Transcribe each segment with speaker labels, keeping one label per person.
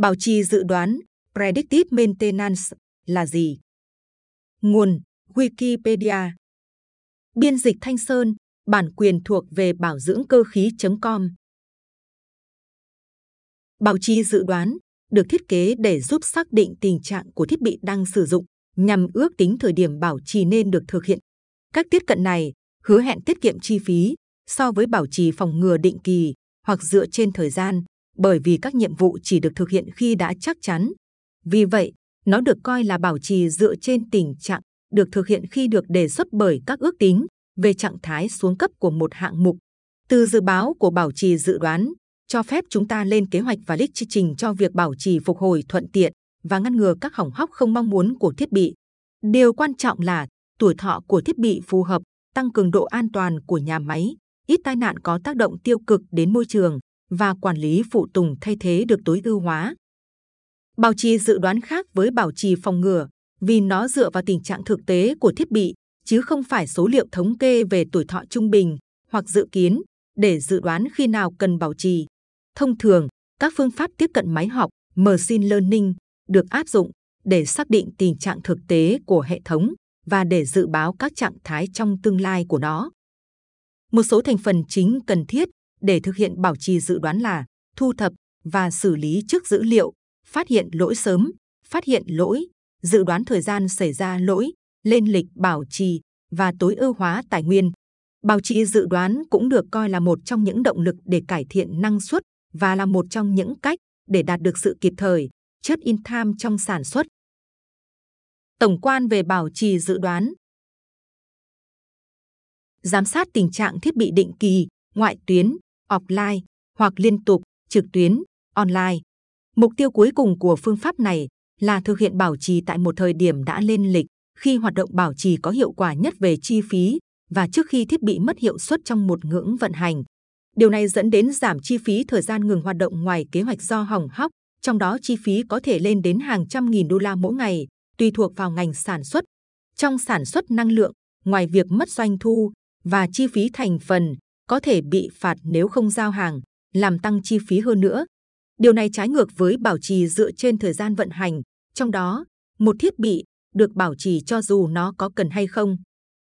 Speaker 1: Bảo trì dự đoán Predictive Maintenance là gì? Nguồn Wikipedia Biên dịch Thanh Sơn, bản quyền thuộc về bảo dưỡng cơ khí.com Bảo trì dự đoán được thiết kế để giúp xác định tình trạng của thiết bị đang sử dụng nhằm ước tính thời điểm bảo trì nên được thực hiện. Các tiếp cận này hứa hẹn tiết kiệm chi phí so với bảo trì phòng ngừa định kỳ hoặc dựa trên thời gian, bởi vì các nhiệm vụ chỉ được thực hiện khi đã chắc chắn. Vì vậy, nó được coi là bảo trì dựa trên tình trạng được thực hiện khi được đề xuất bởi các ước tính về trạng thái xuống cấp của một hạng mục. Từ dự báo của bảo trì dự đoán, cho phép chúng ta lên kế hoạch và lịch trình cho việc bảo trì phục hồi thuận tiện và ngăn ngừa các hỏng hóc không mong muốn của thiết bị. Điều quan trọng là tuổi thọ của thiết bị phù hợp, tăng cường độ an toàn của nhà máy, ít tai nạn có tác động tiêu cực đến môi trường và quản lý phụ tùng thay thế được tối ưu hóa. Bảo trì dự đoán khác với bảo trì phòng ngừa vì nó dựa vào tình trạng thực tế của thiết bị chứ không phải số liệu thống kê về tuổi thọ trung bình hoặc dự kiến để dự đoán khi nào cần bảo trì. Thông thường, các phương pháp tiếp cận máy học machine learning được áp dụng để xác định tình trạng thực tế của hệ thống và để dự báo các trạng thái trong tương lai của nó. Một số thành phần chính cần thiết để thực hiện bảo trì dự đoán là thu thập và xử lý trước dữ liệu, phát hiện lỗi sớm, phát hiện lỗi, dự đoán thời gian xảy ra lỗi, lên lịch bảo trì và tối ưu hóa tài nguyên. Bảo trì dự đoán cũng được coi là một trong những động lực để cải thiện năng suất và là một trong những cách để đạt được sự kịp thời, chất in time trong sản xuất. Tổng quan về bảo trì dự đoán Giám sát tình trạng thiết bị định kỳ, ngoại tuyến, offline hoặc liên tục, trực tuyến, online. Mục tiêu cuối cùng của phương pháp này là thực hiện bảo trì tại một thời điểm đã lên lịch khi hoạt động bảo trì có hiệu quả nhất về chi phí và trước khi thiết bị mất hiệu suất trong một ngưỡng vận hành. Điều này dẫn đến giảm chi phí thời gian ngừng hoạt động ngoài kế hoạch do hỏng hóc, trong đó chi phí có thể lên đến hàng trăm nghìn đô la mỗi ngày, tùy thuộc vào ngành sản xuất. Trong sản xuất năng lượng, ngoài việc mất doanh thu và chi phí thành phần, có thể bị phạt nếu không giao hàng, làm tăng chi phí hơn nữa. Điều này trái ngược với bảo trì dựa trên thời gian vận hành, trong đó một thiết bị được bảo trì cho dù nó có cần hay không.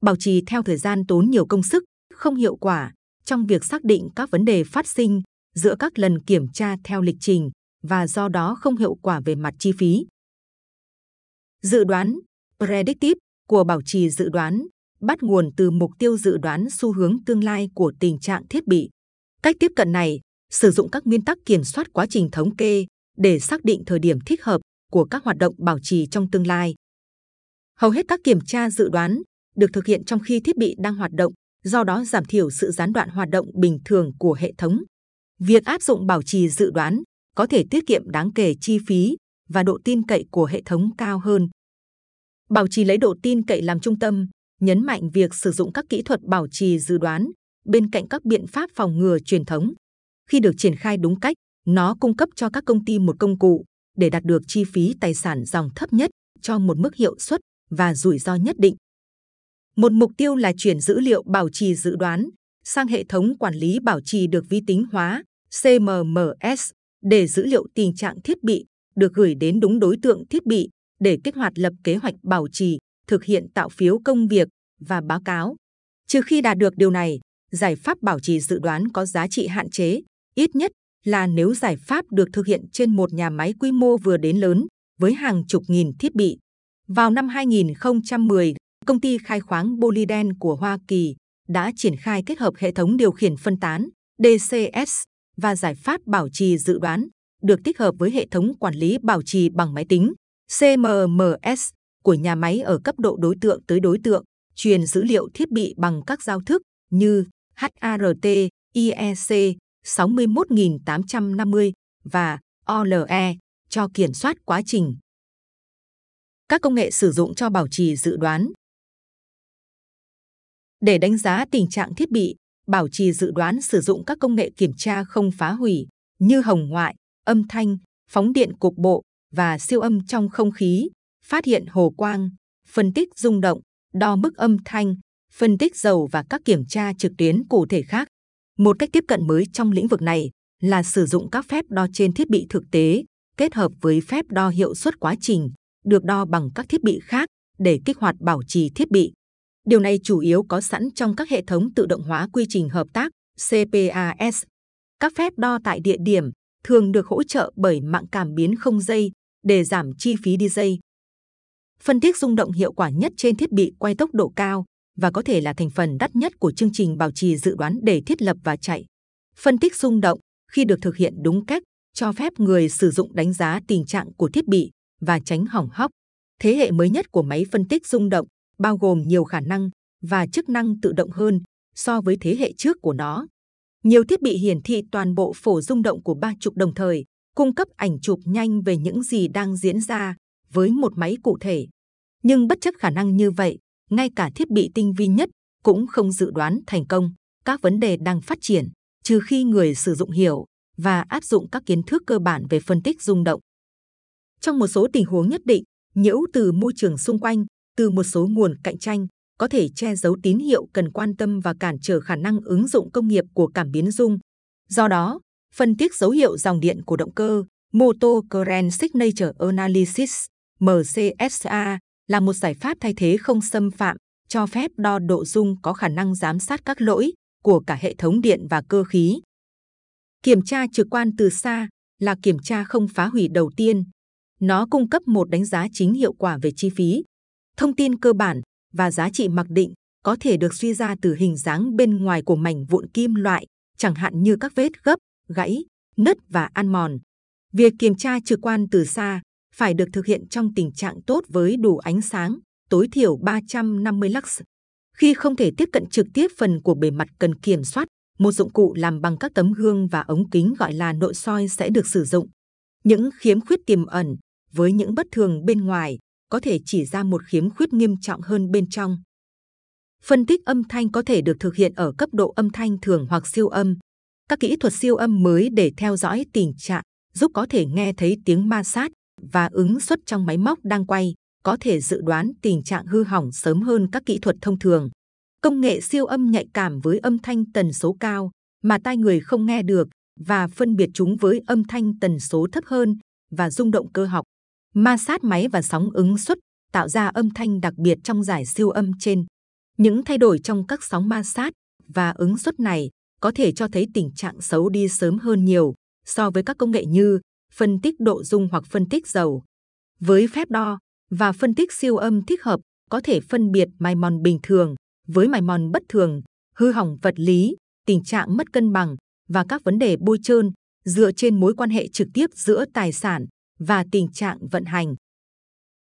Speaker 1: Bảo trì theo thời gian tốn nhiều công sức, không hiệu quả trong việc xác định các vấn đề phát sinh giữa các lần kiểm tra theo lịch trình và do đó không hiệu quả về mặt chi phí. Dự đoán predictive của bảo trì dự đoán bắt nguồn từ mục tiêu dự đoán xu hướng tương lai của tình trạng thiết bị. Cách tiếp cận này sử dụng các nguyên tắc kiểm soát quá trình thống kê để xác định thời điểm thích hợp của các hoạt động bảo trì trong tương lai. Hầu hết các kiểm tra dự đoán được thực hiện trong khi thiết bị đang hoạt động, do đó giảm thiểu sự gián đoạn hoạt động bình thường của hệ thống. Việc áp dụng bảo trì dự đoán có thể tiết kiệm đáng kể chi phí và độ tin cậy của hệ thống cao hơn. Bảo trì lấy độ tin cậy làm trung tâm, nhấn mạnh việc sử dụng các kỹ thuật bảo trì dự đoán bên cạnh các biện pháp phòng ngừa truyền thống. Khi được triển khai đúng cách, nó cung cấp cho các công ty một công cụ để đạt được chi phí tài sản dòng thấp nhất cho một mức hiệu suất và rủi ro nhất định. Một mục tiêu là chuyển dữ liệu bảo trì dự đoán sang hệ thống quản lý bảo trì được vi tính hóa CMMS để dữ liệu tình trạng thiết bị được gửi đến đúng đối tượng thiết bị để kích hoạt lập kế hoạch bảo trì, thực hiện tạo phiếu công việc và báo cáo. Trừ khi đạt được điều này, giải pháp bảo trì dự đoán có giá trị hạn chế, ít nhất là nếu giải pháp được thực hiện trên một nhà máy quy mô vừa đến lớn với hàng chục nghìn thiết bị. Vào năm 2010, công ty khai khoáng Boliden của Hoa Kỳ đã triển khai kết hợp hệ thống điều khiển phân tán DCS và giải pháp bảo trì dự đoán được tích hợp với hệ thống quản lý bảo trì bằng máy tính CMMS của nhà máy ở cấp độ đối tượng tới đối tượng, truyền dữ liệu thiết bị bằng các giao thức như HART, IEC 61850 và OLE cho kiểm soát quá trình. Các công nghệ sử dụng cho bảo trì dự đoán Để đánh giá tình trạng thiết bị, bảo trì dự đoán sử dụng các công nghệ kiểm tra không phá hủy như hồng ngoại, âm thanh, phóng điện cục bộ và siêu âm trong không khí, phát hiện hồ quang, phân tích rung động, đo mức âm thanh, phân tích dầu và các kiểm tra trực tuyến cụ thể khác. Một cách tiếp cận mới trong lĩnh vực này là sử dụng các phép đo trên thiết bị thực tế, kết hợp với phép đo hiệu suất quá trình, được đo bằng các thiết bị khác để kích hoạt bảo trì thiết bị. Điều này chủ yếu có sẵn trong các hệ thống tự động hóa quy trình hợp tác CPAS. Các phép đo tại địa điểm thường được hỗ trợ bởi mạng cảm biến không dây để giảm chi phí đi dây. Phân tích rung động hiệu quả nhất trên thiết bị quay tốc độ cao và có thể là thành phần đắt nhất của chương trình bảo trì dự đoán để thiết lập và chạy. Phân tích rung động khi được thực hiện đúng cách cho phép người sử dụng đánh giá tình trạng của thiết bị và tránh hỏng hóc. Thế hệ mới nhất của máy phân tích rung động bao gồm nhiều khả năng và chức năng tự động hơn so với thế hệ trước của nó. Nhiều thiết bị hiển thị toàn bộ phổ rung động của ba trục đồng thời, cung cấp ảnh chụp nhanh về những gì đang diễn ra với một máy cụ thể. Nhưng bất chấp khả năng như vậy, ngay cả thiết bị tinh vi nhất cũng không dự đoán thành công các vấn đề đang phát triển, trừ khi người sử dụng hiểu và áp dụng các kiến thức cơ bản về phân tích rung động. Trong một số tình huống nhất định, nhiễu từ môi trường xung quanh, từ một số nguồn cạnh tranh, có thể che giấu tín hiệu cần quan tâm và cản trở khả năng ứng dụng công nghiệp của cảm biến rung. Do đó, phân tích dấu hiệu dòng điện của động cơ Motor Current Signature Analysis MCSA là một giải pháp thay thế không xâm phạm cho phép đo độ rung có khả năng giám sát các lỗi của cả hệ thống điện và cơ khí. Kiểm tra trực quan từ xa là kiểm tra không phá hủy đầu tiên. Nó cung cấp một đánh giá chính hiệu quả về chi phí, thông tin cơ bản và giá trị mặc định có thể được suy ra từ hình dáng bên ngoài của mảnh vụn kim loại, chẳng hạn như các vết gấp, gãy, nứt và ăn mòn. Việc kiểm tra trực quan từ xa phải được thực hiện trong tình trạng tốt với đủ ánh sáng, tối thiểu 350 lux. Khi không thể tiếp cận trực tiếp phần của bề mặt cần kiểm soát, một dụng cụ làm bằng các tấm gương và ống kính gọi là nội soi sẽ được sử dụng. Những khiếm khuyết tiềm ẩn với những bất thường bên ngoài có thể chỉ ra một khiếm khuyết nghiêm trọng hơn bên trong. Phân tích âm thanh có thể được thực hiện ở cấp độ âm thanh thường hoặc siêu âm. Các kỹ thuật siêu âm mới để theo dõi tình trạng giúp có thể nghe thấy tiếng ma sát và ứng suất trong máy móc đang quay, có thể dự đoán tình trạng hư hỏng sớm hơn các kỹ thuật thông thường. Công nghệ siêu âm nhạy cảm với âm thanh tần số cao mà tai người không nghe được và phân biệt chúng với âm thanh tần số thấp hơn và rung động cơ học ma sát máy và sóng ứng suất tạo ra âm thanh đặc biệt trong giải siêu âm trên. Những thay đổi trong các sóng ma sát và ứng suất này có thể cho thấy tình trạng xấu đi sớm hơn nhiều so với các công nghệ như phân tích độ dung hoặc phân tích dầu. Với phép đo và phân tích siêu âm thích hợp, có thể phân biệt mài mòn bình thường với mài mòn bất thường, hư hỏng vật lý, tình trạng mất cân bằng và các vấn đề bôi trơn dựa trên mối quan hệ trực tiếp giữa tài sản và tình trạng vận hành.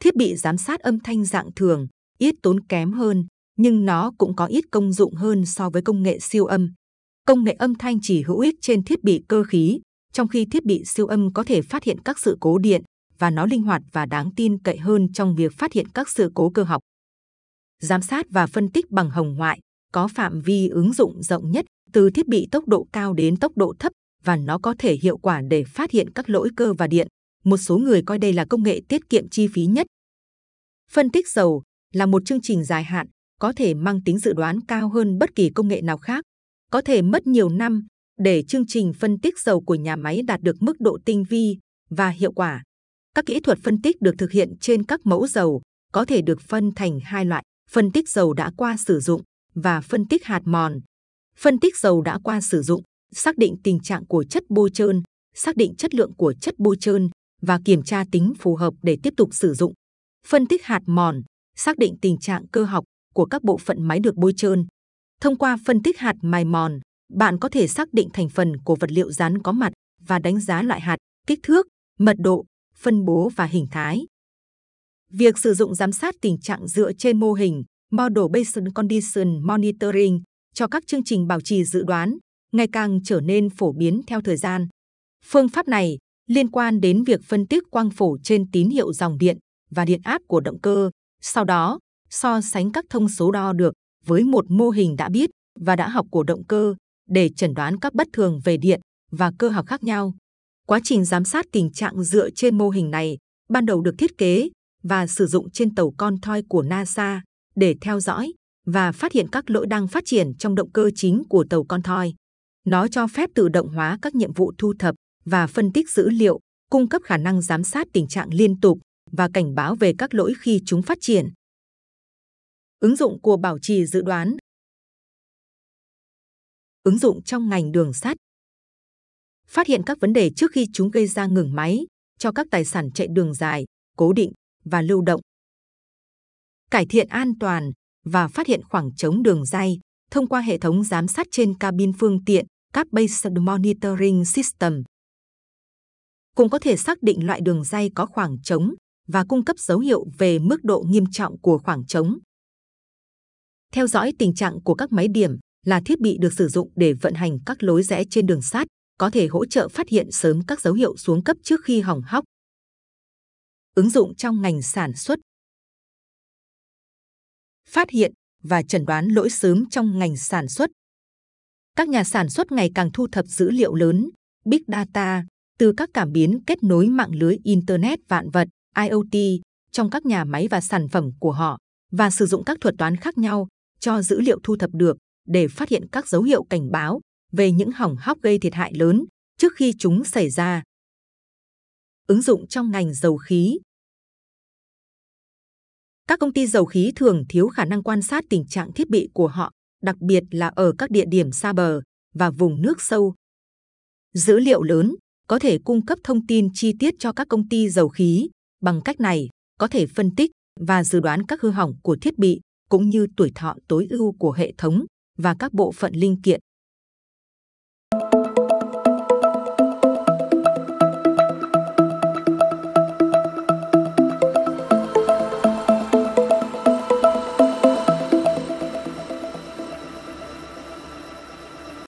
Speaker 1: Thiết bị giám sát âm thanh dạng thường ít tốn kém hơn, nhưng nó cũng có ít công dụng hơn so với công nghệ siêu âm. Công nghệ âm thanh chỉ hữu ích trên thiết bị cơ khí, trong khi thiết bị siêu âm có thể phát hiện các sự cố điện và nó linh hoạt và đáng tin cậy hơn trong việc phát hiện các sự cố cơ học. Giám sát và phân tích bằng hồng ngoại có phạm vi ứng dụng rộng nhất từ thiết bị tốc độ cao đến tốc độ thấp và nó có thể hiệu quả để phát hiện các lỗi cơ và điện một số người coi đây là công nghệ tiết kiệm chi phí nhất. Phân tích dầu là một chương trình dài hạn, có thể mang tính dự đoán cao hơn bất kỳ công nghệ nào khác. Có thể mất nhiều năm để chương trình phân tích dầu của nhà máy đạt được mức độ tinh vi và hiệu quả. Các kỹ thuật phân tích được thực hiện trên các mẫu dầu có thể được phân thành hai loại, phân tích dầu đã qua sử dụng và phân tích hạt mòn. Phân tích dầu đã qua sử dụng, xác định tình trạng của chất bôi trơn, xác định chất lượng của chất bôi trơn và kiểm tra tính phù hợp để tiếp tục sử dụng. Phân tích hạt mòn, xác định tình trạng cơ học của các bộ phận máy được bôi trơn. Thông qua phân tích hạt mài mòn, bạn có thể xác định thành phần của vật liệu rán có mặt và đánh giá loại hạt, kích thước, mật độ, phân bố và hình thái. Việc sử dụng giám sát tình trạng dựa trên mô hình Model Based Condition Monitoring cho các chương trình bảo trì dự đoán ngày càng trở nên phổ biến theo thời gian. Phương pháp này liên quan đến việc phân tích quang phổ trên tín hiệu dòng điện và điện áp của động cơ, sau đó so sánh các thông số đo được với một mô hình đã biết và đã học của động cơ để chẩn đoán các bất thường về điện và cơ học khác nhau. Quá trình giám sát tình trạng dựa trên mô hình này ban đầu được thiết kế và sử dụng trên tàu con thoi của NASA để theo dõi và phát hiện các lỗi đang phát triển trong động cơ chính của tàu con thoi. Nó cho phép tự động hóa các nhiệm vụ thu thập và phân tích dữ liệu, cung cấp khả năng giám sát tình trạng liên tục và cảnh báo về các lỗi khi chúng phát triển. Ứng dụng của bảo trì dự đoán Ứng dụng trong ngành đường sắt Phát hiện các vấn đề trước khi chúng gây ra ngừng máy cho các tài sản chạy đường dài, cố định và lưu động. Cải thiện an toàn và phát hiện khoảng trống đường dây thông qua hệ thống giám sát trên cabin phương tiện, các Based Monitoring System. Cũng có thể xác định loại đường dây có khoảng trống và cung cấp dấu hiệu về mức độ nghiêm trọng của khoảng trống. Theo dõi tình trạng của các máy điểm là thiết bị được sử dụng để vận hành các lối rẽ trên đường sắt, có thể hỗ trợ phát hiện sớm các dấu hiệu xuống cấp trước khi hỏng hóc. Ứng dụng trong ngành sản xuất Phát hiện và chẩn đoán lỗi sớm trong ngành sản xuất. Các nhà sản xuất ngày càng thu thập dữ liệu lớn, big data, từ các cảm biến kết nối mạng lưới Internet vạn vật, IoT, trong các nhà máy và sản phẩm của họ, và sử dụng các thuật toán khác nhau cho dữ liệu thu thập được để phát hiện các dấu hiệu cảnh báo về những hỏng hóc gây thiệt hại lớn trước khi chúng xảy ra. Ứng dụng trong ngành dầu khí Các công ty dầu khí thường thiếu khả năng quan sát tình trạng thiết bị của họ, đặc biệt là ở các địa điểm xa bờ và vùng nước sâu. Dữ liệu lớn có thể cung cấp thông tin chi tiết cho các công ty dầu khí. Bằng cách này, có thể phân tích và dự đoán các hư hỏng của thiết bị cũng như tuổi thọ tối ưu của hệ thống và các bộ phận linh kiện.